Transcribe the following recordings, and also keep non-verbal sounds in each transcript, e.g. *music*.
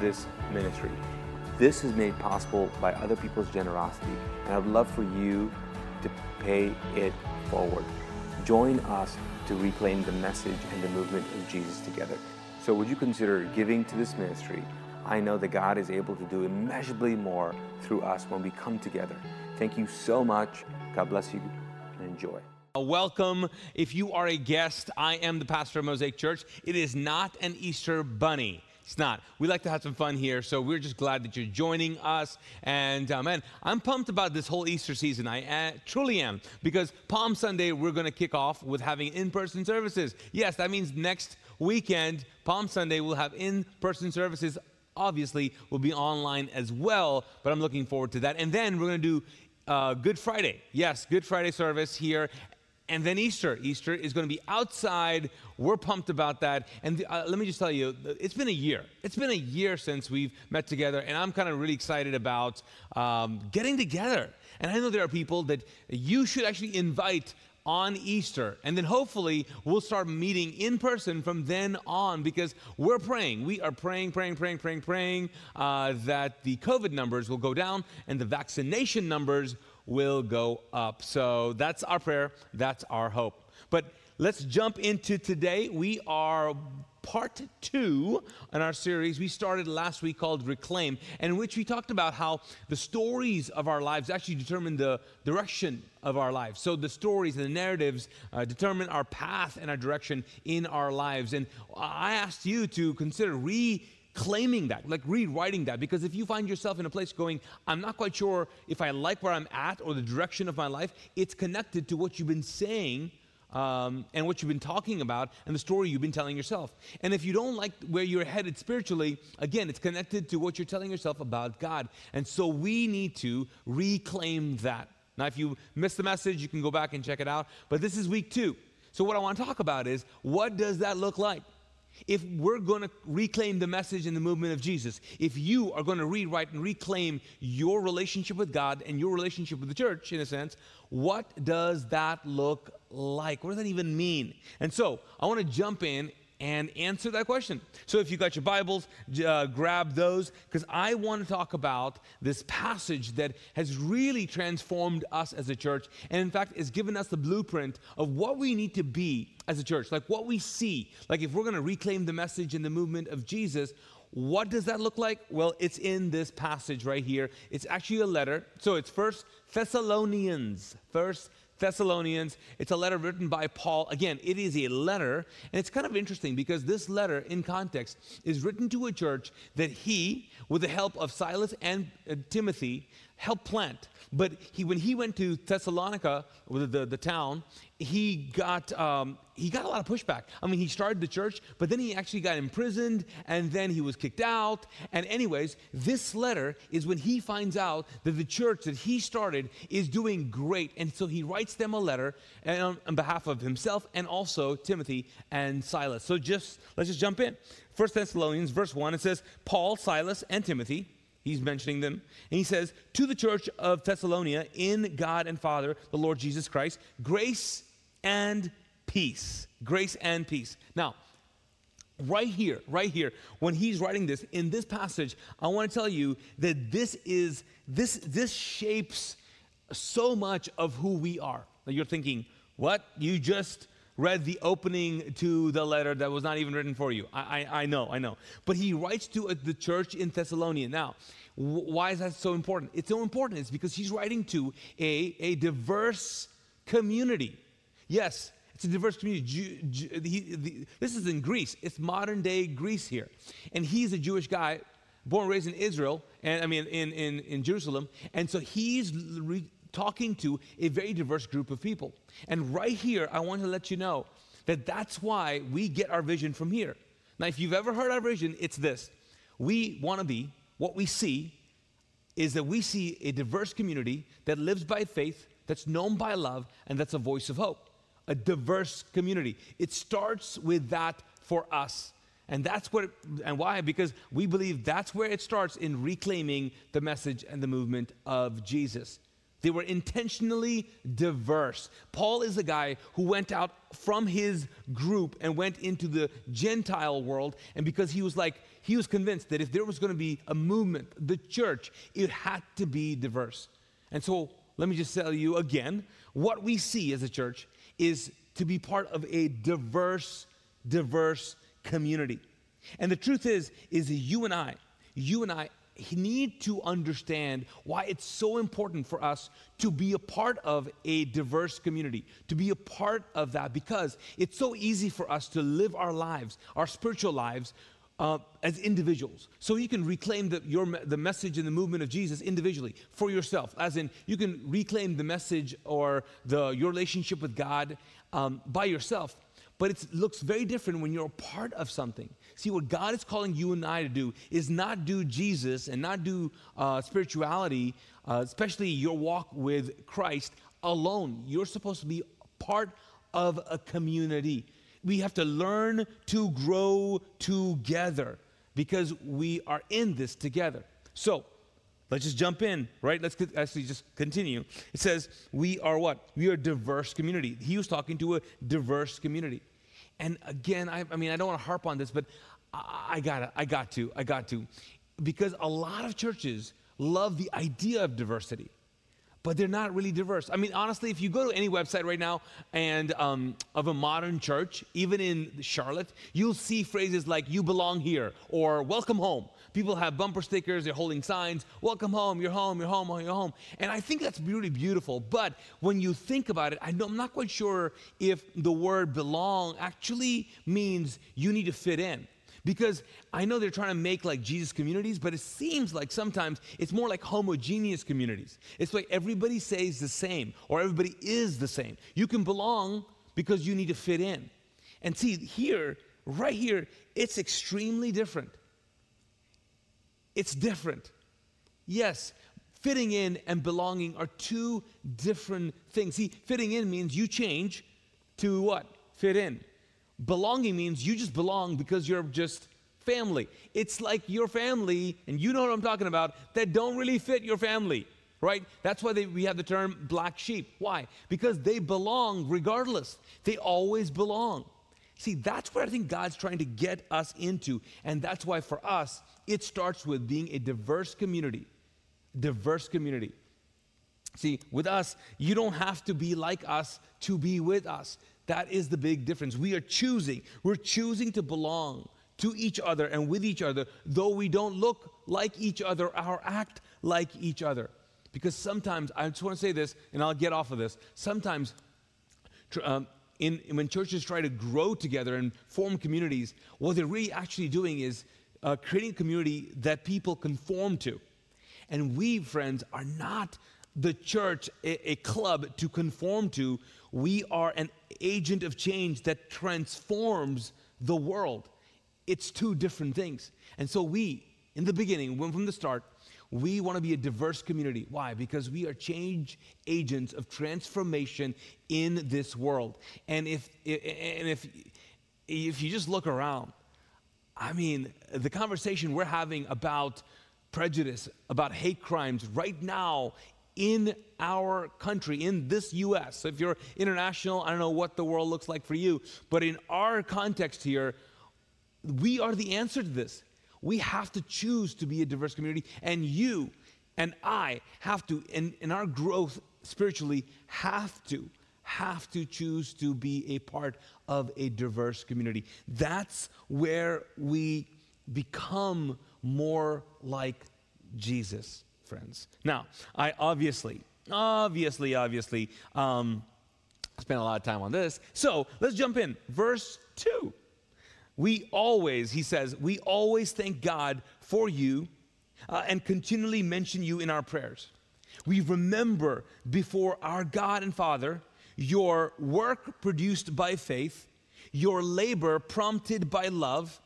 this ministry. This is made possible by other people's generosity, and I'd love for you to pay it forward. Join us to reclaim the message and the movement of Jesus together. So, would you consider giving to this ministry? I know that God is able to do immeasurably more through us when we come together. Thank you so much. God bless you and enjoy. Welcome. If you are a guest, I am the pastor of Mosaic Church. It is not an Easter bunny. It's not. We like to have some fun here, so we're just glad that you're joining us. And uh, man, I'm pumped about this whole Easter season. I uh, truly am, because Palm Sunday we're going to kick off with having in-person services. Yes, that means next weekend, Palm Sunday, we'll have in-person services. Obviously, we'll be online as well, but I'm looking forward to that. And then we're going to do uh, Good Friday. Yes, Good Friday service here and then Easter. Easter is going to be outside. We're pumped about that. And uh, let me just tell you, it's been a year. It's been a year since we've met together, and I'm kind of really excited about um, getting together. And I know there are people that you should actually invite on Easter. And then hopefully we'll start meeting in person from then on because we're praying. We are praying, praying, praying, praying, praying uh, that the COVID numbers will go down and the vaccination numbers will go up. So that's our prayer, that's our hope. But let's jump into today. We are part two in our series we started last week called Reclaim, in which we talked about how the stories of our lives actually determine the direction of our lives. So the stories and the narratives uh, determine our path and our direction in our lives. And I asked you to consider re claiming that, like rewriting that. Because if you find yourself in a place going, I'm not quite sure if I like where I'm at or the direction of my life, it's connected to what you've been saying um, and what you've been talking about and the story you've been telling yourself. And if you don't like where you're headed spiritually, again, it's connected to what you're telling yourself about God. And so we need to reclaim that. Now, if you missed the message, you can go back and check it out. But this is week two. So, what I want to talk about is what does that look like? If we're going to reclaim the message and the movement of Jesus, if you are going to rewrite and reclaim your relationship with God and your relationship with the church, in a sense, what does that look like? What does that even mean? And so I want to jump in and answer that question. So if you got your Bibles, uh, grab those because I want to talk about this passage that has really transformed us as a church and in fact has given us the blueprint of what we need to be as a church, like what we see. Like if we're going to reclaim the message and the movement of Jesus, what does that look like? Well, it's in this passage right here. It's actually a letter. So it's First Thessalonians, First Thessalonians. It's a letter written by Paul. Again, it is a letter, and it's kind of interesting because this letter, in context, is written to a church that he, with the help of Silas and uh, Timothy, helped plant. But he, when he went to Thessalonica, the, the, the town, he got, um, he got a lot of pushback. I mean, he started the church, but then he actually got imprisoned, and then he was kicked out. And, anyways, this letter is when he finds out that the church that he started is doing great. And so he writes them a letter on, on behalf of himself and also Timothy and Silas. So just let's just jump in. First Thessalonians, verse 1, it says, Paul, Silas, and Timothy He's mentioning them. And he says, To the church of Thessalonia, in God and Father, the Lord Jesus Christ, grace and peace. Grace and peace. Now, right here, right here, when he's writing this, in this passage, I want to tell you that this is, this, this shapes so much of who we are. Now you're thinking, what? You just read the opening to the letter that was not even written for you. I, I, I know, I know. But he writes to uh, the church in Thessalonia. Now, why is that so important? It's so important. It's because he's writing to a, a diverse community. Yes, it's a diverse community. Jew, Jew, he, the, this is in Greece. It's modern day Greece here. And he's a Jewish guy, born and raised in Israel, and I mean in, in, in Jerusalem. And so he's re- talking to a very diverse group of people. And right here, I want to let you know that that's why we get our vision from here. Now, if you've ever heard our vision, it's this We want to be, what we see is that we see a diverse community that lives by faith, that's known by love, and that's a voice of hope. A diverse community. It starts with that for us. And that's what, and why? Because we believe that's where it starts in reclaiming the message and the movement of Jesus. They were intentionally diverse. Paul is a guy who went out from his group and went into the Gentile world. And because he was like, he was convinced that if there was going to be a movement, the church, it had to be diverse. And so let me just tell you again what we see as a church is to be part of a diverse, diverse community. And the truth is, is you and I, you and I need to understand why it's so important for us to be a part of a diverse community, to be a part of that, because it's so easy for us to live our lives, our spiritual lives, uh, as individuals. So you can reclaim the, your, the message and the movement of Jesus individually for yourself, as in you can reclaim the message or the, your relationship with God um, by yourself. But it looks very different when you're a part of something. See, what God is calling you and I to do is not do Jesus and not do uh, spirituality, uh, especially your walk with Christ alone. You're supposed to be part of a community. We have to learn to grow together because we are in this together. So, Let's just jump in, right? Let's actually just continue. It says, We are what? We are a diverse community. He was talking to a diverse community. And again, I, I mean, I don't want to harp on this, but I, I gotta, I got to, I got to. Because a lot of churches love the idea of diversity but they're not really diverse. I mean, honestly, if you go to any website right now and um, of a modern church, even in Charlotte, you'll see phrases like "you belong here" or "welcome home." People have bumper stickers, they're holding signs, "welcome home," "you're home," "you're home," "you're home," and I think that's really beautiful. But when you think about it, I am not quite sure if the word "belong" actually means you need to fit in. Because I know they're trying to make like Jesus communities, but it seems like sometimes it's more like homogeneous communities. It's like everybody says the same or everybody is the same. You can belong because you need to fit in. And see, here, right here, it's extremely different. It's different. Yes, fitting in and belonging are two different things. See, fitting in means you change to what? Fit in. Belonging means you just belong because you're just family. It's like your family, and you know what I'm talking about, that don't really fit your family, right? That's why they, we have the term black sheep. Why? Because they belong regardless, they always belong. See, that's what I think God's trying to get us into. And that's why for us, it starts with being a diverse community. Diverse community. See, with us, you don't have to be like us to be with us. That is the big difference. We are choosing, we're choosing to belong to each other and with each other, though we don't look like each other or act like each other. Because sometimes, I just want to say this, and I'll get off of this. Sometimes, um, in, when churches try to grow together and form communities, what they're really actually doing is uh, creating a community that people conform to. And we, friends, are not the church a, a club to conform to. We are an agent of change that transforms the world. It's two different things. And so we, in the beginning, when from the start, we want to be a diverse community. Why? Because we are change agents of transformation in this world. And if and if if you just look around, I mean, the conversation we're having about prejudice, about hate crimes right now in our country, in this US. So if you're international, I don't know what the world looks like for you, but in our context here, we are the answer to this. We have to choose to be a diverse community, and you and I have to, in, in our growth spiritually, have to, have to choose to be a part of a diverse community. That's where we become more like Jesus friends. Now, I obviously, obviously, obviously, um, spent a lot of time on this. So let's jump in. Verse 2. We always, he says, we always thank God for you uh, and continually mention you in our prayers. We remember before our God and Father your work produced by faith, your labor prompted by love,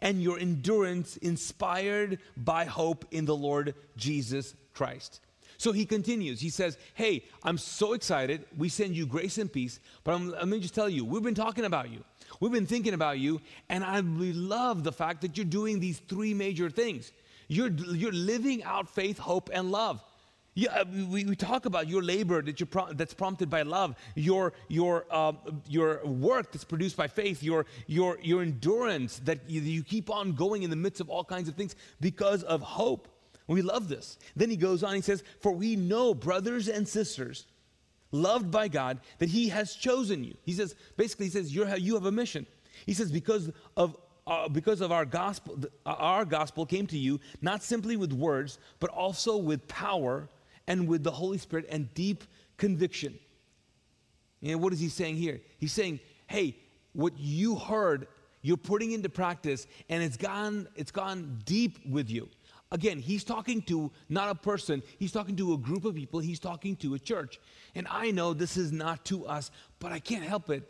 and your endurance inspired by hope in the Lord Jesus Christ. So he continues. He says, Hey, I'm so excited. We send you grace and peace. But I'm, let me just tell you, we've been talking about you. We've been thinking about you. And I love the fact that you're doing these three major things. You're, you're living out faith, hope, and love. Yeah, uh, we, we talk about your labor that you pro- that's prompted by love, your, your, uh, your work that's produced by faith, your, your, your endurance that you, you keep on going in the midst of all kinds of things because of hope. We love this. Then he goes on, he says, For we know, brothers and sisters, loved by God, that he has chosen you. He says, basically, he says, You're, you have a mission. He says, because of uh, because of our gospel, our gospel came to you not simply with words, but also with power and with the Holy Spirit and deep conviction. And what is he saying here? He's saying, hey, what you heard, you're putting into practice, and it's gone, it's gone deep with you. Again, he's talking to not a person, he's talking to a group of people, he's talking to a church. And I know this is not to us, but I can't help it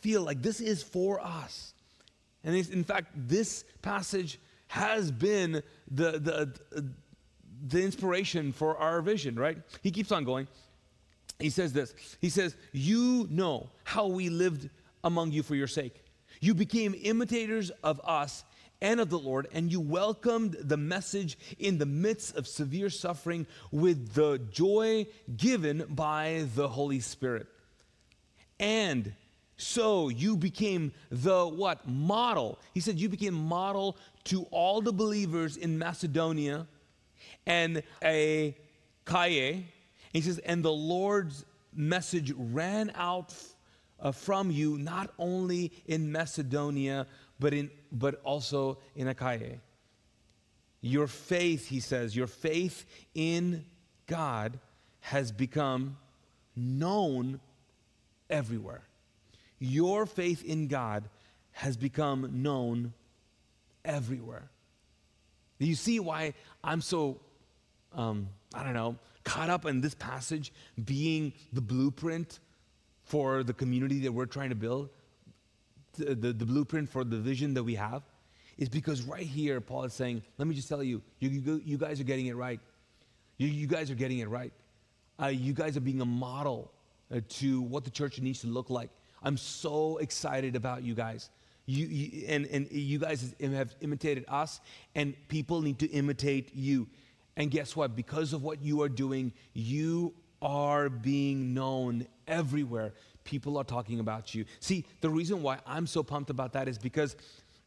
feel like this is for us. And in fact, this passage has been the, the, the inspiration for our vision, right? He keeps on going. He says this He says, You know how we lived among you for your sake. You became imitators of us and of the Lord, and you welcomed the message in the midst of severe suffering with the joy given by the Holy Spirit. And so you became the what? Model. He said you became model to all the believers in Macedonia and a kaye. He says, and the Lord's message ran out uh, from you not only in Macedonia, but, in, but also in Achaia. Your faith, he says, your faith in God has become known everywhere. Your faith in God has become known everywhere. Do you see why I'm so um, I don't know, caught up in this passage being the blueprint for the community that we're trying to build, the, the, the, blueprint for the vision that we have, is because right here, Paul is saying, let me just tell you, you, you, you guys are getting it right. You, you guys are getting it right. Uh, you guys are being a model uh, to what the church needs to look like. I'm so excited about you guys. You, you, and, and you guys have imitated us, and people need to imitate you. And guess what? Because of what you are doing, you are being known everywhere. People are talking about you. See, the reason why I'm so pumped about that is because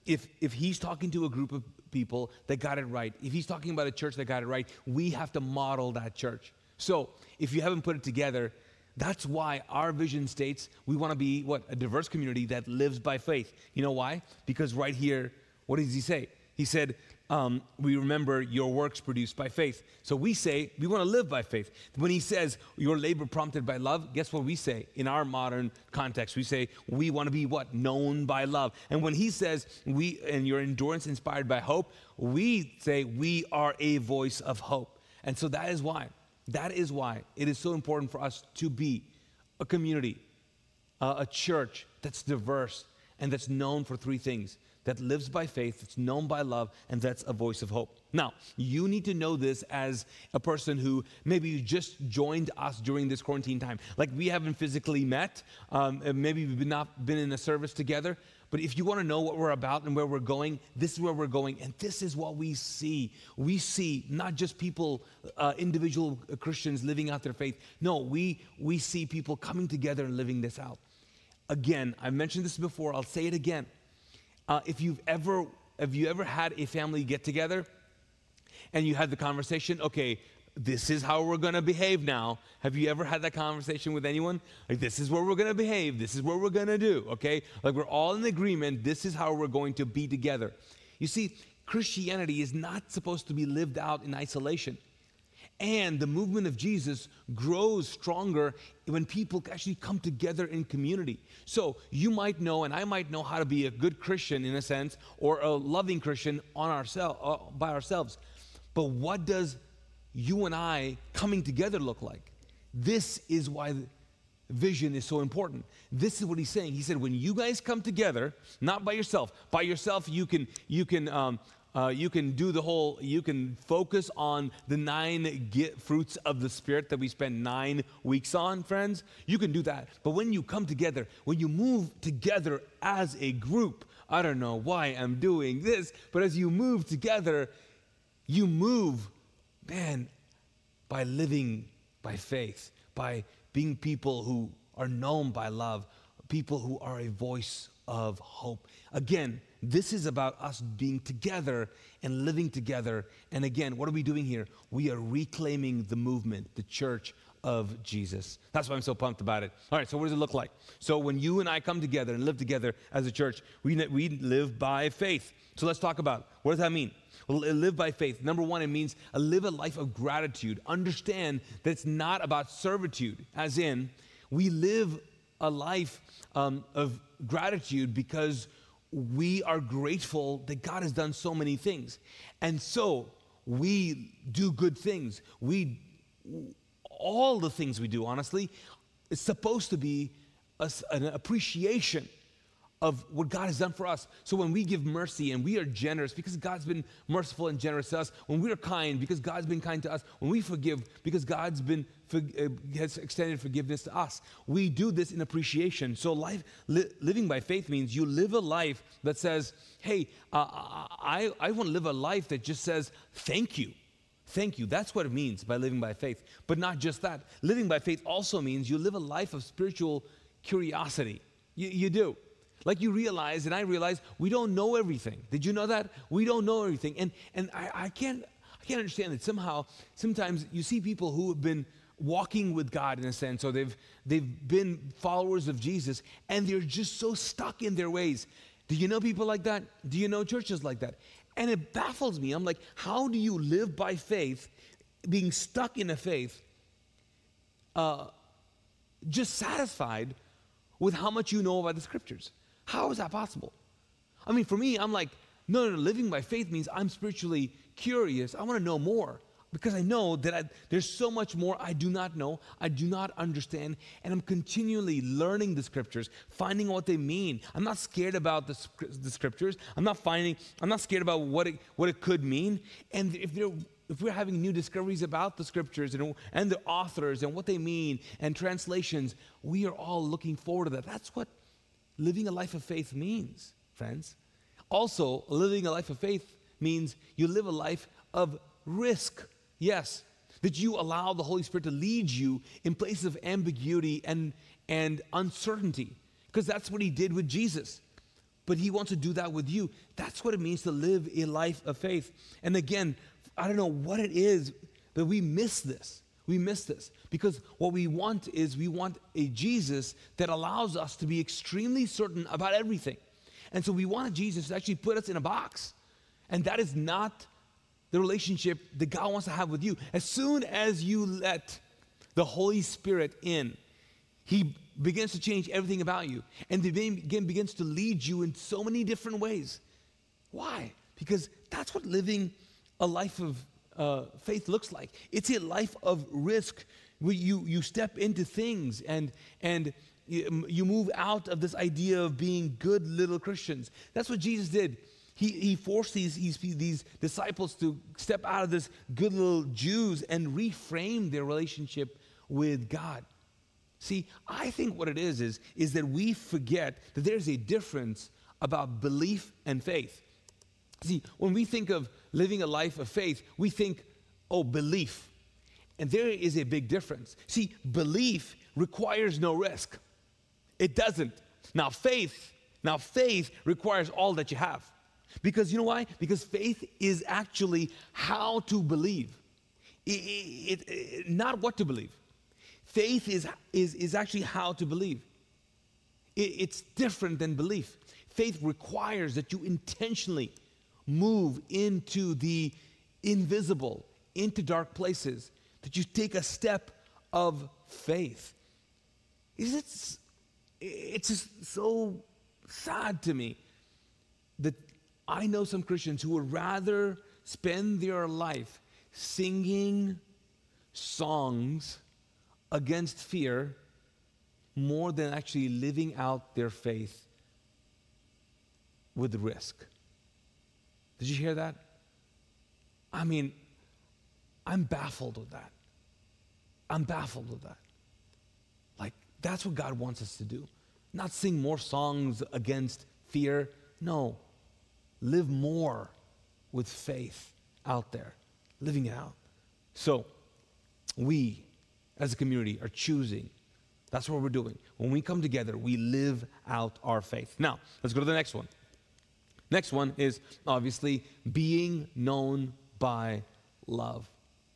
if, if he's talking to a group of people that got it right, if he's talking about a church that got it right, we have to model that church. So if you haven't put it together, that's why our vision states we want to be what? A diverse community that lives by faith. You know why? Because right here, what does he say? He said, um, we remember your works produced by faith. So we say we want to live by faith. When he says your labor prompted by love, guess what we say in our modern context? We say we want to be what? Known by love. And when he says we and your endurance inspired by hope, we say we are a voice of hope. And so that is why, that is why it is so important for us to be a community, uh, a church that's diverse and that's known for three things that lives by faith, that's known by love, and that's a voice of hope. Now, you need to know this as a person who maybe you just joined us during this quarantine time. Like we haven't physically met, um, maybe we've not been in a service together. But if you want to know what we're about and where we're going, this is where we're going, and this is what we see. We see not just people, uh, individual Christians living out their faith. No, we we see people coming together and living this out. Again, I've mentioned this before. I'll say it again uh, if you've ever, have you ever had a family get together and you had the conversation, okay, this is how we're going to behave now. Have you ever had that conversation with anyone? Like, this is where we're going to behave. This is what we're going to do, okay? Like, we're all in agreement. This is how we're going to be together. You see, Christianity is not supposed to be lived out in isolation. And the movement of Jesus grows stronger when people actually come together in community. So you might know, and I might know how to be a good Christian in a sense, or a loving Christian on ourselves uh, by ourselves. But what does you and I coming together look like? This is why vision is so important. This is what he's saying. He said, when you guys come together, not by yourself, by yourself you can you can um, uh, you can do the whole. You can focus on the nine fruits of the spirit that we spend nine weeks on, friends. You can do that. But when you come together, when you move together as a group, I don't know why I'm doing this, but as you move together, you move, man, by living by faith, by being people who are known by love, people who are a voice of hope. Again, this is about us being together and living together. And again, what are we doing here? We are reclaiming the movement, the church of Jesus. That's why I'm so pumped about it. All right, so what does it look like? So when you and I come together and live together as a church, we, we live by faith. So let's talk about what does that mean? Well, live by faith. Number one, it means live a life of gratitude. Understand that it's not about servitude, as in, we live a life um, of gratitude because we are grateful that God has done so many things. And so we do good things. We, all the things we do, honestly, is supposed to be a, an appreciation of what God has done for us. So when we give mercy and we are generous because God's been merciful and generous to us, when we are kind because God's been kind to us, when we forgive because God's been uh, has extended forgiveness to us, we do this in appreciation. So life li- living by faith means you live a life that says, "Hey, uh, I I want to live a life that just says thank you." Thank you. That's what it means by living by faith. But not just that. Living by faith also means you live a life of spiritual curiosity. You, you do. Like you realize, and I realize, we don't know everything. Did you know that? We don't know everything. And, and I, I, can't, I can't understand that somehow, sometimes you see people who have been walking with God in a sense, or they've, they've been followers of Jesus, and they're just so stuck in their ways. Do you know people like that? Do you know churches like that? And it baffles me. I'm like, how do you live by faith, being stuck in a faith, uh, just satisfied with how much you know about the scriptures? How is that possible? I mean, for me, I'm like, no, no, no living by faith means I'm spiritually curious. I want to know more because I know that I, there's so much more I do not know, I do not understand, and I'm continually learning the scriptures, finding what they mean. I'm not scared about the, the scriptures. I'm not finding. I'm not scared about what it what it could mean. And if there if we're having new discoveries about the scriptures and, and the authors and what they mean and translations, we are all looking forward to that. That's what living a life of faith means, friends. Also, living a life of faith means you live a life of risk. Yes, that you allow the Holy Spirit to lead you in places of ambiguity and, and uncertainty, because that's what He did with Jesus. But He wants to do that with you. That's what it means to live a life of faith. And again, I don't know what it is, but we miss this. We miss this because what we want is we want a Jesus that allows us to be extremely certain about everything. And so we want a Jesus to actually put us in a box. And that is not the relationship that God wants to have with you. As soon as you let the Holy Spirit in, He begins to change everything about you and again begins to lead you in so many different ways. Why? Because that's what living a life of uh, faith looks like. It's a life of risk where you, you step into things and, and you, you move out of this idea of being good little Christians. That's what Jesus did. He, he forced these, these, these disciples to step out of this good little Jews and reframe their relationship with God. See, I think what it is, is is that we forget that there's a difference about belief and faith. See, when we think of living a life of faith, we think, oh, belief. And there is a big difference. See, belief requires no risk. It doesn't. Now, faith, now faith requires all that you have. Because you know why? Because faith is actually how to believe. It, it, it, not what to believe. Faith is, is, is actually how to believe. it's different than belief. Faith requires that you intentionally move into the invisible, into dark places, that you take a step of faith. Is it, it's just so sad to me that I know some Christians who would rather spend their life singing songs against fear more than actually living out their faith with risk. Did you hear that? I mean, I'm baffled with that. I'm baffled with that. Like, that's what God wants us to do. Not sing more songs against fear. No, live more with faith out there, living it out. So, we as a community are choosing. That's what we're doing. When we come together, we live out our faith. Now, let's go to the next one. Next one is obviously being known by love.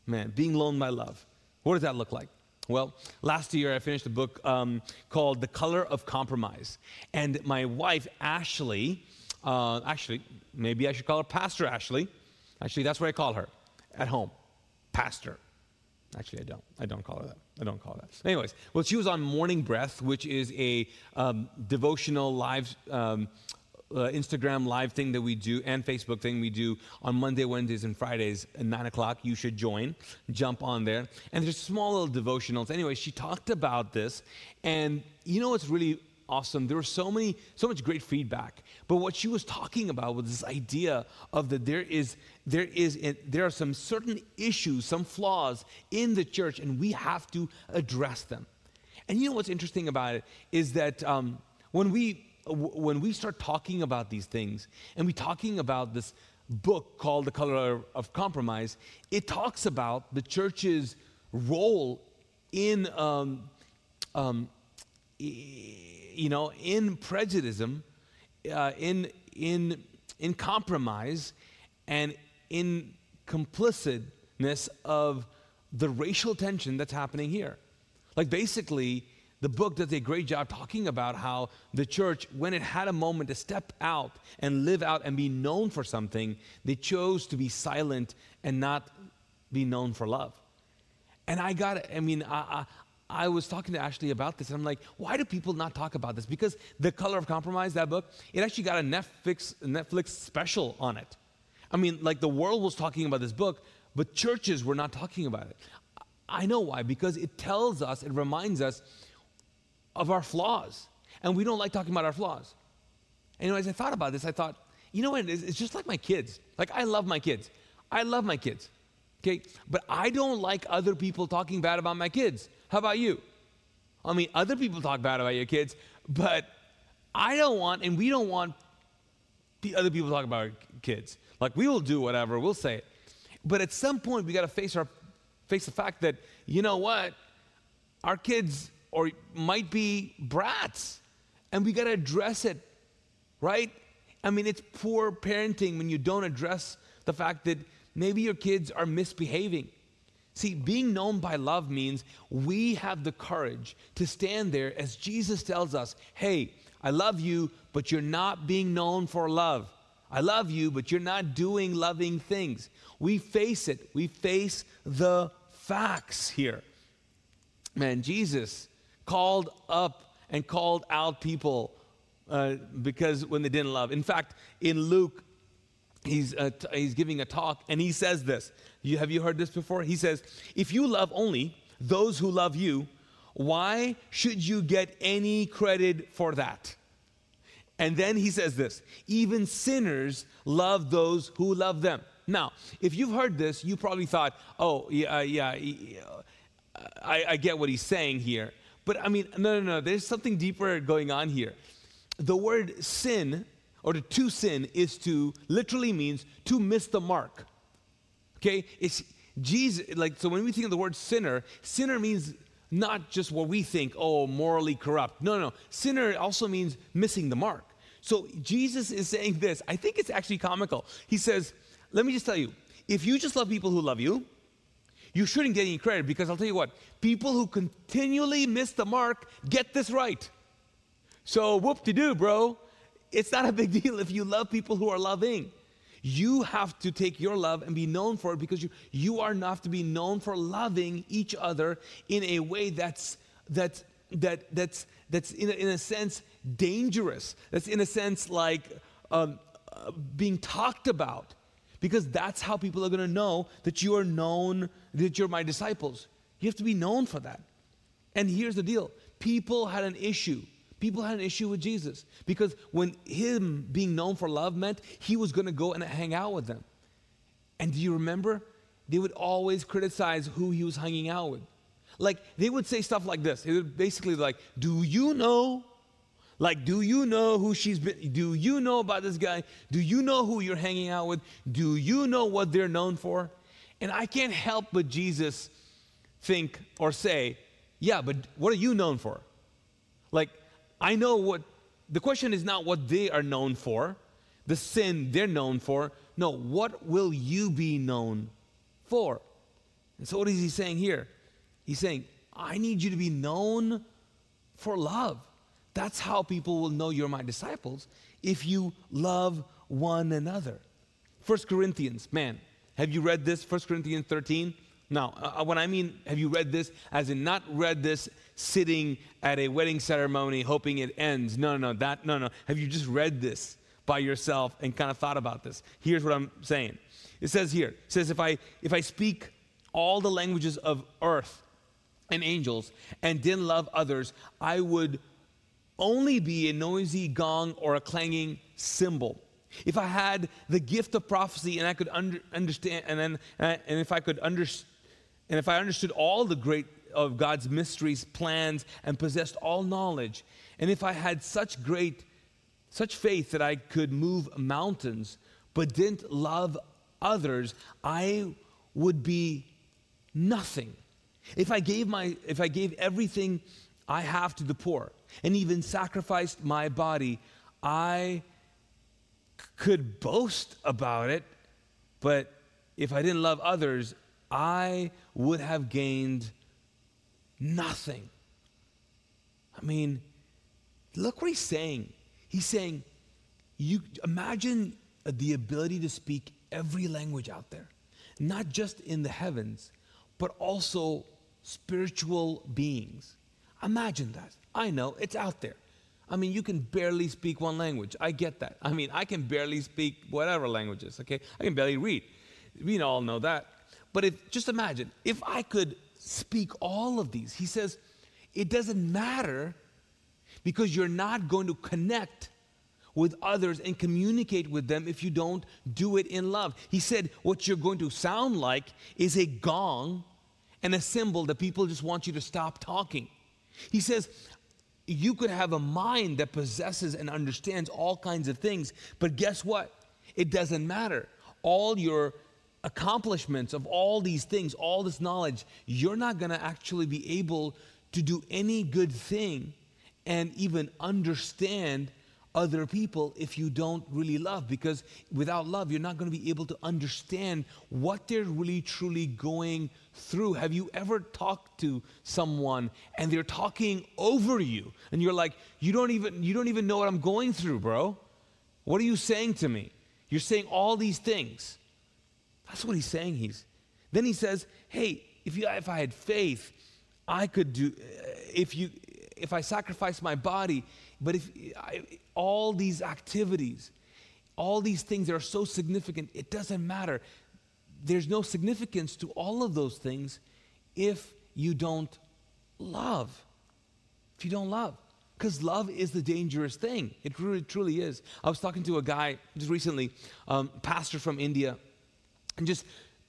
Man, being known by love. What does that look like? Well, last year I finished a book um, called The Color of Compromise. And my wife, Ashley, uh, actually, maybe I should call her Pastor Ashley. Actually, that's what I call her at home Pastor. Actually, I don't. I don't call her that. I don't call that. Anyways, well, she was on Morning Breath, which is a um, devotional live um, uh, Instagram live thing that we do and Facebook thing we do on Monday, Wednesdays, and Fridays at 9 o'clock. You should join, jump on there. And there's small little devotionals. Anyway, she talked about this. And you know what's really awesome? There was so many, so much great feedback. But what she was talking about was this idea of that there is, there is, there are some certain issues, some flaws in the church, and we have to address them. And you know what's interesting about it is that um, when we when we start talking about these things and we're talking about this book called The Color of Compromise, it talks about the church's role in, um, um, you know, in prejudice, uh, in, in, in compromise, and in complicitness of the racial tension that's happening here. Like basically, the book does a great job talking about how the church, when it had a moment to step out and live out and be known for something, they chose to be silent and not be known for love. And I got, I mean, I, I, I was talking to Ashley about this, and I'm like, why do people not talk about this? Because The Color of Compromise, that book, it actually got a Netflix, Netflix special on it. I mean, like the world was talking about this book, but churches were not talking about it. I know why, because it tells us, it reminds us of our flaws. And we don't like talking about our flaws. And you know, as I thought about this, I thought, you know what? It's, it's just like my kids. Like, I love my kids. I love my kids. Okay? But I don't like other people talking bad about my kids. How about you? I mean, other people talk bad about your kids, but I don't want, and we don't want the other people talk about our kids. Like, we will do whatever, we'll say it. But at some point, we got to face our face the fact that, you know what? Our kids or might be brats. And we got to address it, right? I mean, it's poor parenting when you don't address the fact that maybe your kids are misbehaving. See, being known by love means we have the courage to stand there as Jesus tells us, hey, I love you, but you're not being known for love. I love you, but you're not doing loving things. We face it, we face the facts here. Man, Jesus called up and called out people uh, because when they didn't love. In fact, in Luke, he's, uh, t- he's giving a talk and he says this. You, have you heard this before? He says, If you love only those who love you, why should you get any credit for that? And then he says this even sinners love those who love them. Now, if you've heard this, you probably thought, oh, yeah, yeah, yeah I, I get what he's saying here. But I mean, no, no, no, there's something deeper going on here. The word sin, or to sin, is to literally means to miss the mark. Okay? It's Jesus, like, so when we think of the word sinner, sinner means not just what we think, oh, morally corrupt. No, no. Sinner also means missing the mark. So Jesus is saying this. I think it's actually comical. He says, let me just tell you, if you just love people who love you, you shouldn't get any credit because I'll tell you what, people who continually miss the mark get this right. So, whoop de doo, bro. It's not a big *laughs* deal if you love people who are loving. You have to take your love and be known for it because you, you are enough to be known for loving each other in a way that's, that's, that, that's, that's in, a, in a sense dangerous. That's in a sense like um, uh, being talked about because that's how people are going to know that you are known, that you're my disciples. You have to be known for that. And here's the deal people had an issue. People had an issue with Jesus because when him being known for love meant he was going to go and hang out with them. And do you remember? They would always criticize who he was hanging out with. Like they would say stuff like this. It would basically like, "Do you know like, do you know who she's been? Do you know about this guy? Do you know who you're hanging out with? Do you know what they're known for? And I can't help but Jesus think or say, yeah, but what are you known for? Like, I know what, the question is not what they are known for, the sin they're known for. No, what will you be known for? And so, what is he saying here? He's saying, I need you to be known for love. That's how people will know you're my disciples if you love one another. First Corinthians, man, have you read this? First Corinthians 13? Now, uh, uh, when I mean have you read this, as in not read this sitting at a wedding ceremony hoping it ends. No, no, no, that, no, no. Have you just read this by yourself and kind of thought about this? Here's what I'm saying. It says here, it says if I if I speak all the languages of earth and angels and didn't love others, I would only be a noisy gong or a clanging cymbal. If I had the gift of prophecy and I could under, understand, and then uh, and if I could understand, and if I understood all the great of God's mysteries, plans, and possessed all knowledge, and if I had such great, such faith that I could move mountains, but didn't love others, I would be nothing. If I gave my, if I gave everything I have to the poor, and even sacrificed my body, I could boast about it, but if I didn't love others, I would have gained nothing. I mean, look what he's saying. He's saying, you imagine the ability to speak every language out there, not just in the heavens, but also spiritual beings. Imagine that. I know, it's out there. I mean, you can barely speak one language. I get that. I mean, I can barely speak whatever languages, okay? I can barely read. We all know that. But if just imagine if I could speak all of these. He says, it doesn't matter because you're not going to connect with others and communicate with them if you don't do it in love. He said, what you're going to sound like is a gong and a cymbal that people just want you to stop talking. He says, you could have a mind that possesses and understands all kinds of things, but guess what? It doesn't matter. All your accomplishments of all these things, all this knowledge, you're not going to actually be able to do any good thing and even understand other people if you don't really love because without love you're not going to be able to understand what they're really truly going through. Have you ever talked to someone and they're talking over you? And you're like you don't even you don't even know what I'm going through bro. What are you saying to me? You're saying all these things. That's what he's saying he's then he says hey if you if I had faith I could do if you if I sacrifice my body but if I, all these activities, all these things that are so significant, it doesn't matter. There's no significance to all of those things if you don't love. If you don't love. Because love is the dangerous thing. It really, truly is. I was talking to a guy just recently, um, pastor from India, and just,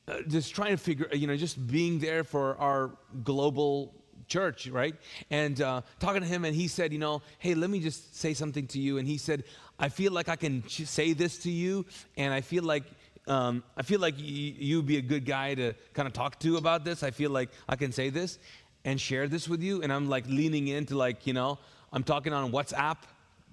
uh, just trying to figure, you know, just being there for our global church, right? And uh, talking to him, and he said, you know, hey, let me just say something to you. And he said, I feel like I can say this to you, and I feel like um, I feel like you'd be a good guy to kind of talk to about this. I feel like I can say this and share this with you. And I'm like leaning into like, you know, I'm talking on WhatsApp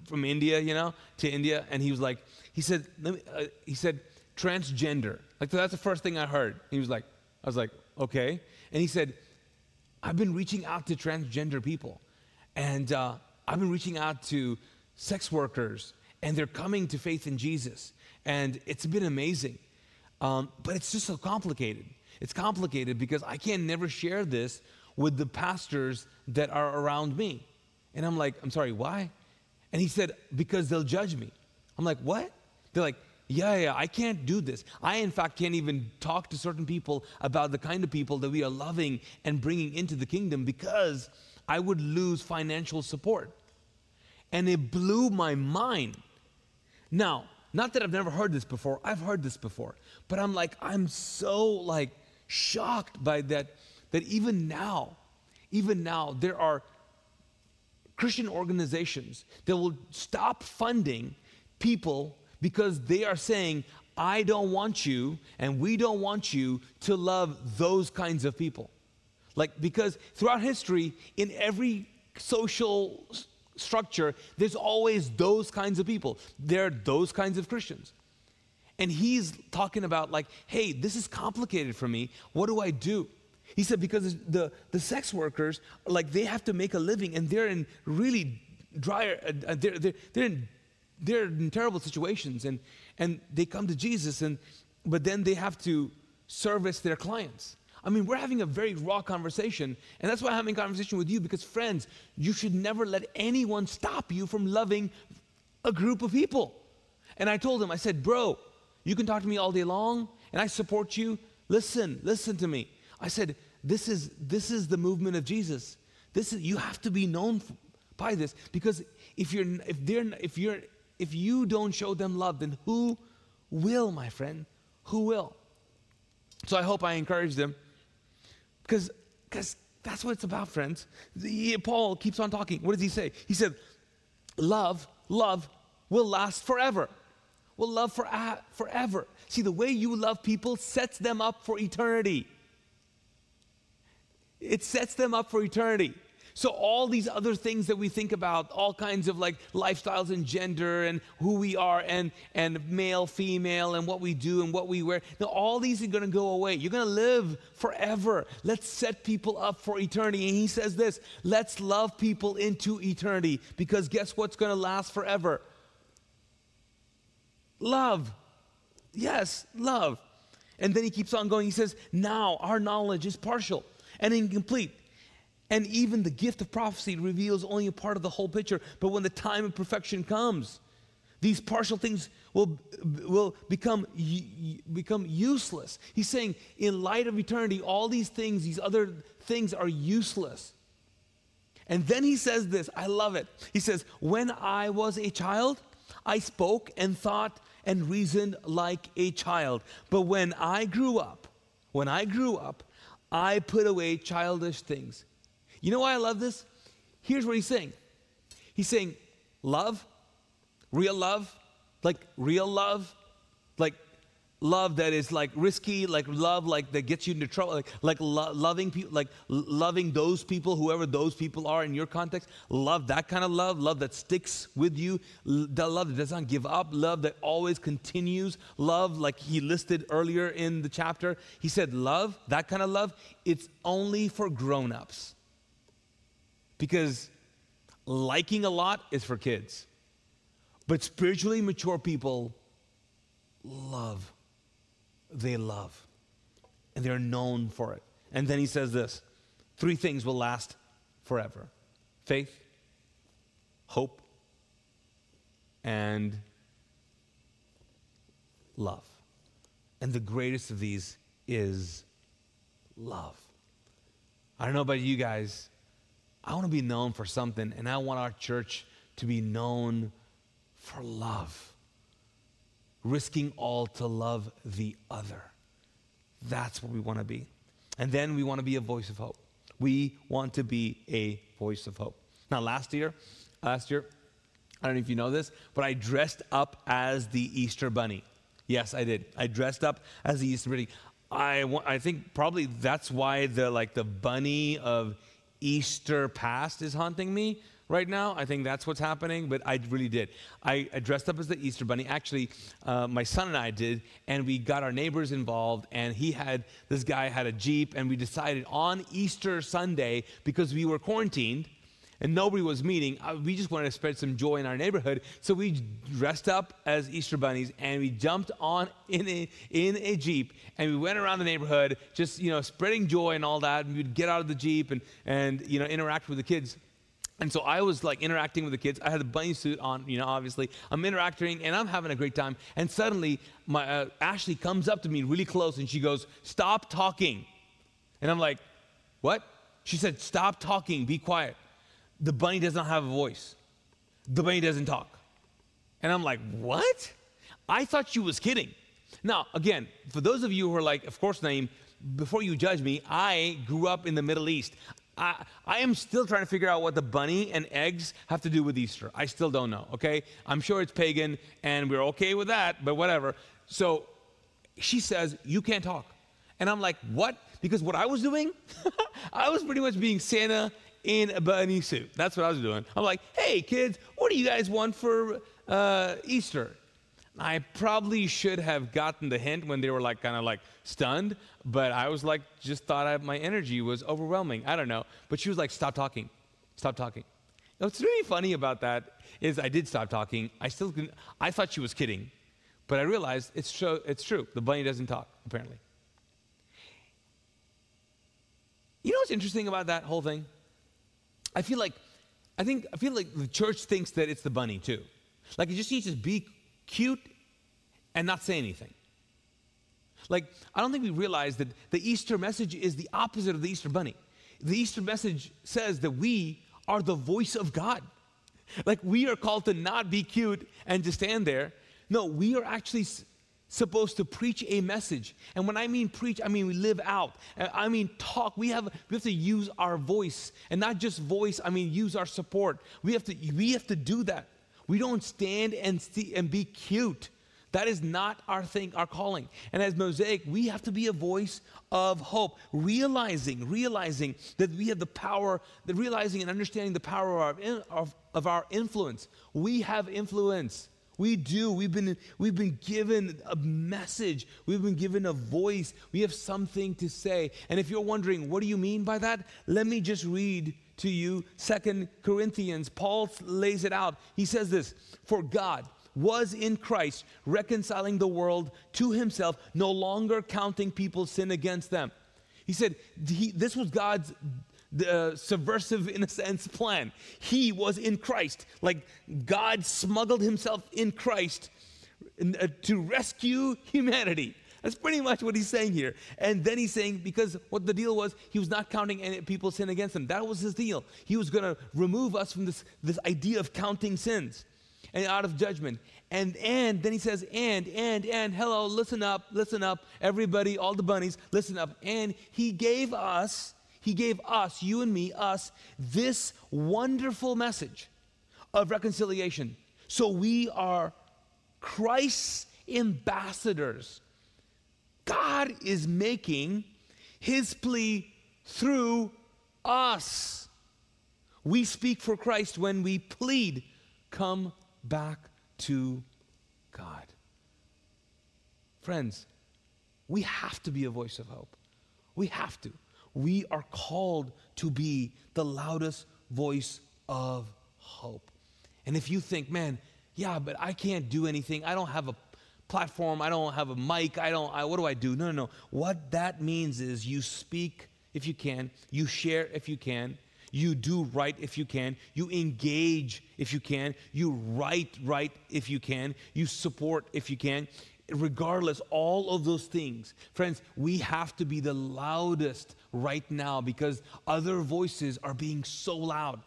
from India, you know, to India. And he was like, he said, me, uh, he said, transgender. Like that's the first thing I heard. He was like, I was like, okay. And he said, I've been reaching out to transgender people, and uh, I've been reaching out to sex workers, and they're coming to faith in Jesus, and it's been amazing. Um, but it's just so complicated. It's complicated because I can never share this with the pastors that are around me. And I'm like, I'm sorry, why? And he said, because they'll judge me. I'm like, what? They're like, yeah, yeah, I can't do this. I, in fact, can't even talk to certain people about the kind of people that we are loving and bringing into the kingdom because I would lose financial support. And it blew my mind. Now, not that I've never heard this before, I've heard this before, but I'm like, I'm so like shocked by that, that even now, even now, there are Christian organizations that will stop funding people because they are saying, I don't want you and we don't want you to love those kinds of people. Like, because throughout history, in every social structure, there's always those kinds of people. There are those kinds of Christians. And he's talking about, like, hey, this is complicated for me. What do I do? He said, because the, the sex workers, like, they have to make a living and they're in really dire, uh, they're, they're, they're, in, they're in terrible situations. And, and they come to Jesus, and, but then they have to service their clients. I mean, we're having a very raw conversation, and that's why I'm having a conversation with you because, friends, you should never let anyone stop you from loving a group of people. And I told him, I said, Bro, you can talk to me all day long, and I support you. Listen, listen to me. I said, This is, this is the movement of Jesus. This is, you have to be known by this because if you're, if they're, if you're, if you don't show them love, then who will, my friend? Who will? So I hope I encourage them because because that's what it's about, friends. The, Paul keeps on talking. What does he say? He said, Love, love will last forever. Will love for, uh, forever. See, the way you love people sets them up for eternity. It sets them up for eternity. So, all these other things that we think about, all kinds of like lifestyles and gender and who we are and, and male, female, and what we do and what we wear, now all these are going to go away. You're going to live forever. Let's set people up for eternity. And he says this let's love people into eternity because guess what's going to last forever? Love. Yes, love. And then he keeps on going. He says, Now our knowledge is partial and incomplete. And even the gift of prophecy reveals only a part of the whole picture. But when the time of perfection comes, these partial things will, will become, become useless. He's saying, in light of eternity, all these things, these other things are useless. And then he says this, I love it. He says, When I was a child, I spoke and thought and reasoned like a child. But when I grew up, when I grew up, I put away childish things. You know why I love this? Here's what he's saying He's saying, love, real love, like real love, like love that is like risky, like love like that gets you into trouble, like like lo- loving people, like loving those people, whoever those people are in your context. Love that kind of love, love that sticks with you, the love that does not give up, love that always continues, love like he listed earlier in the chapter. He said, love that kind of love. It's only for grown-ups. Because liking a lot is for kids. But spiritually mature people love. They love. And they're known for it. And then he says this three things will last forever faith, hope, and love. And the greatest of these is love. I don't know about you guys, I want to be known for something, and I want our church to be known for love, risking all to love the other. That's what we want to be. And then we want to be a voice of hope. We want to be a voice of hope. Now, last year, last year, I don't know if you know this, but I dressed up as the Easter Bunny. Yes, I did. I dressed up as the Easter Bunny. I, I think probably that's why the like the bunny of Easter past is haunting me right now. I think that's what's happening, but I really did. I, I dressed up as the Easter Bunny. Actually, uh, my son and I did, and we got our neighbors involved. And he had this guy had a jeep, and we decided on Easter Sunday because we were quarantined and nobody was meeting. Uh, we just wanted to spread some joy in our neighborhood. So we dressed up as Easter bunnies and we jumped on in a, in a Jeep and we went around the neighborhood just, you know, spreading joy and all that. And we'd get out of the Jeep and, and, you know, interact with the kids. And so I was like interacting with the kids. I had the bunny suit on, you know, obviously. I'm interacting and I'm having a great time. And suddenly, my uh, Ashley comes up to me really close and she goes, "Stop talking." And I'm like, "What?" She said, Stop talking, be quiet. The bunny does not have a voice. The bunny doesn't talk. And I'm like, What? I thought she was kidding. Now, again, for those of you who are like, Of course, Naeem, before you judge me, I grew up in the Middle East. I, I am still trying to figure out what the bunny and eggs have to do with Easter. I still don't know, okay? I'm sure it's pagan and we're okay with that, but whatever. So she says, You can't talk. And I'm like, What? Because what I was doing, *laughs* I was pretty much being Santa in a bunny suit. That's what I was doing. I'm like, Hey, kids, what do you guys want for uh, Easter? I probably should have gotten the hint when they were like kind of like stunned, but I was like, just thought I, my energy was overwhelming. I don't know. But she was like, stop talking, stop talking. what's really funny about that is I did stop talking. I still, I thought she was kidding, but I realized it's true. It's true. The bunny doesn't talk apparently. You know what's interesting about that whole thing? I feel like, I think, I feel like the church thinks that it's the bunny too. Like it just needs to be cute and not say anything. Like, I don't think we realize that the Easter message is the opposite of the Easter bunny. The Easter message says that we are the voice of God. Like, we are called to not be cute and to stand there. No, we are actually supposed to preach a message. And when I mean preach, I mean we live out. I mean talk. We have, we have to use our voice. And not just voice, I mean use our support. We have to, we have to do that. We don't stand and, see, and be cute. That is not our thing, our calling. And as Mosaic, we have to be a voice of hope, realizing, realizing that we have the power, the realizing and understanding the power of our, of, of our influence. We have influence. We do. We've been, we've been given a message. We've been given a voice. We have something to say. And if you're wondering, what do you mean by that? Let me just read to you Second Corinthians. Paul lays it out. He says this For God was in Christ, reconciling the world to himself, no longer counting people's sin against them. He said he, this was God's the subversive, in a sense, plan. He was in Christ. Like God smuggled himself in Christ uh, to rescue humanity. That's pretty much what he's saying here. And then he's saying, because what the deal was, he was not counting any people's sin against him. That was his deal. He was going to remove us from this, this idea of counting sins and out of judgment. And and then he says, and, and, and, hello, listen up, listen up, everybody, all the bunnies, listen up. And he gave us he gave us, you and me, us, this wonderful message of reconciliation. So we are Christ's ambassadors. God is making his plea through us. We speak for Christ when we plead, come back to God. Friends, we have to be a voice of hope. We have to we are called to be the loudest voice of hope. And if you think, man, yeah, but I can't do anything, I don't have a platform, I don't have a mic, I don't, I, what do I do? No, no, no. What that means is you speak if you can, you share if you can, you do right if you can, you engage if you can, you write right if you can, you support if you can regardless, all of those things, friends, we have to be the loudest right now because other voices are being so loud.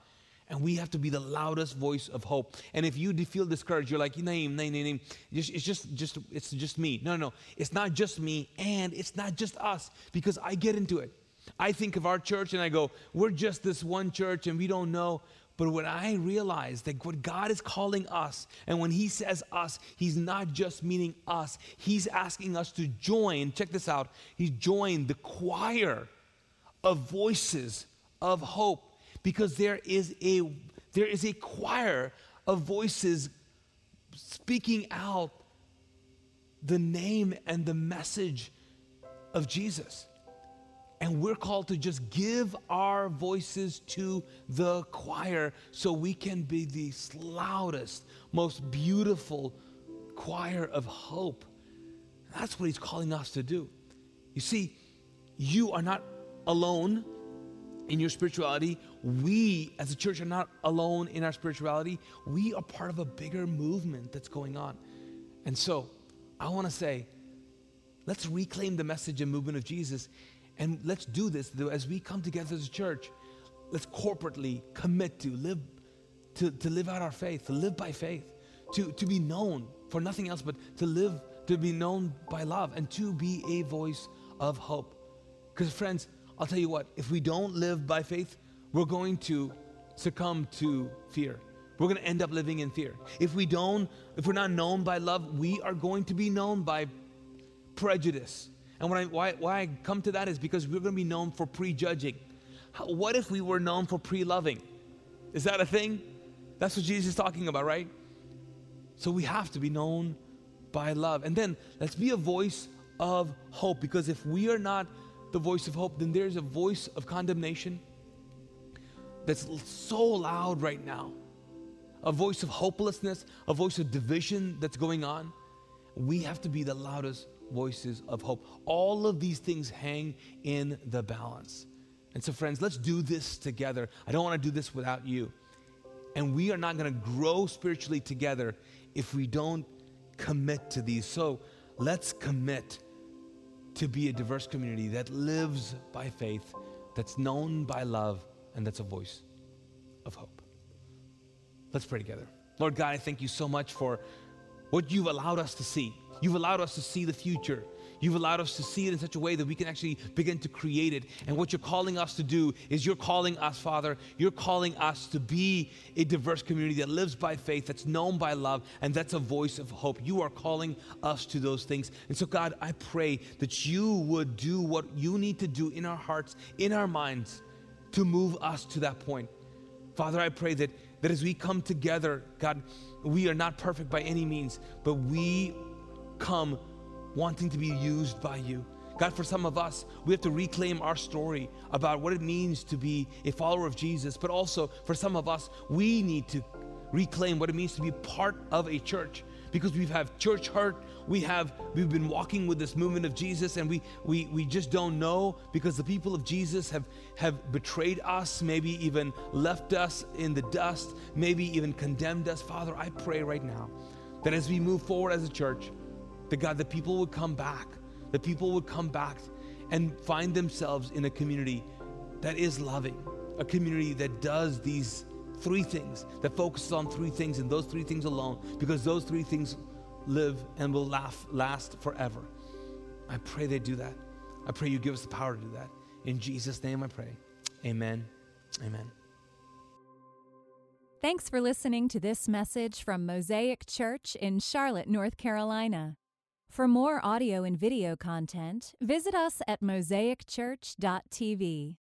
And we have to be the loudest voice of hope. And if you feel discouraged, you're like, Naeem, Naeem, Naeem, Naeem. It's just, just, it's just me. No, no, it's not just me, and it's not just us because I get into it. I think of our church and I go, we're just this one church and we don't know. But when I realize that what God is calling us, and when He says us, He's not just meaning us, He's asking us to join, check this out, He's joined the choir of voices of hope because there is a there is a choir of voices speaking out the name and the message of Jesus. And we're called to just give our voices to the choir so we can be the loudest, most beautiful choir of hope. That's what he's calling us to do. You see, you are not alone in your spirituality. We, as a church, are not alone in our spirituality. We are part of a bigger movement that's going on. And so, I want to say, let's reclaim the message and movement of Jesus And let's do this as we come together as a church. Let's corporately commit to live to, to live out our faith, to live by faith, to, to be known for nothing else but to live, to be known by love, and to be a voice of hope. Because, friends, I'll tell you what, if we don't live by faith, we're going to succumb to fear. We're going to end up living in fear. If we don't, if we're not known by love, we are going to be known by prejudice. And I, why, why I come to that is because we're going to be known for prejudging. How, what if we were known for pre loving? Is that a thing? That's what Jesus is talking about, right? So we have to be known by love. And then let's be a voice of hope because if we are not the voice of hope, then there's a voice of condemnation that's so loud right now. A voice of hopelessness, a voice of division that's going on. We have to be the loudest voices of hope. All of these things hang in the balance. And so, friends, let's do this together. I don't want to do this without you. And we are not going to grow spiritually together if we don't commit to these. So let's commit to be a diverse community that lives by faith, that's known by love, and that's a voice of hope. Let's pray together. Lord God, I thank you so much for what you've allowed us to see. You've allowed us to see the future. You've allowed us to see it in such a way that we can actually begin to create it. And what you're calling us to do is you're calling us, Father, you're calling us to be a diverse community that lives by faith, that's known by love, and that's a voice of hope. You are calling us to those things. And so, God, I pray that you would do what you need to do in our hearts, in our minds, to move us to that point. Father, I pray that, that as we come together, God, we are not perfect by any means, but we come wanting to be used by you. God, for some of us, we have to reclaim our story about what it means to be a follower of Jesus. But also, for some of us, we need to reclaim what it means to be part of a church because we have have church hurt we have we've been walking with this movement of jesus and we we we just don't know because the people of jesus have have betrayed us maybe even left us in the dust maybe even condemned us father i pray right now that as we move forward as a church that God, that people would come back, that people would come back and find themselves in a community that is loving, a community that does these three things, that focuses on three things and those three things alone, because those three things live and will laugh, last forever. I pray they do that. I pray you give us the power to do that. In Jesus' name I pray. Amen. Amen. Thanks for listening to this message from Mosaic Church in Charlotte, North Carolina. For more audio and video content, visit us at mosaicchurch.tv.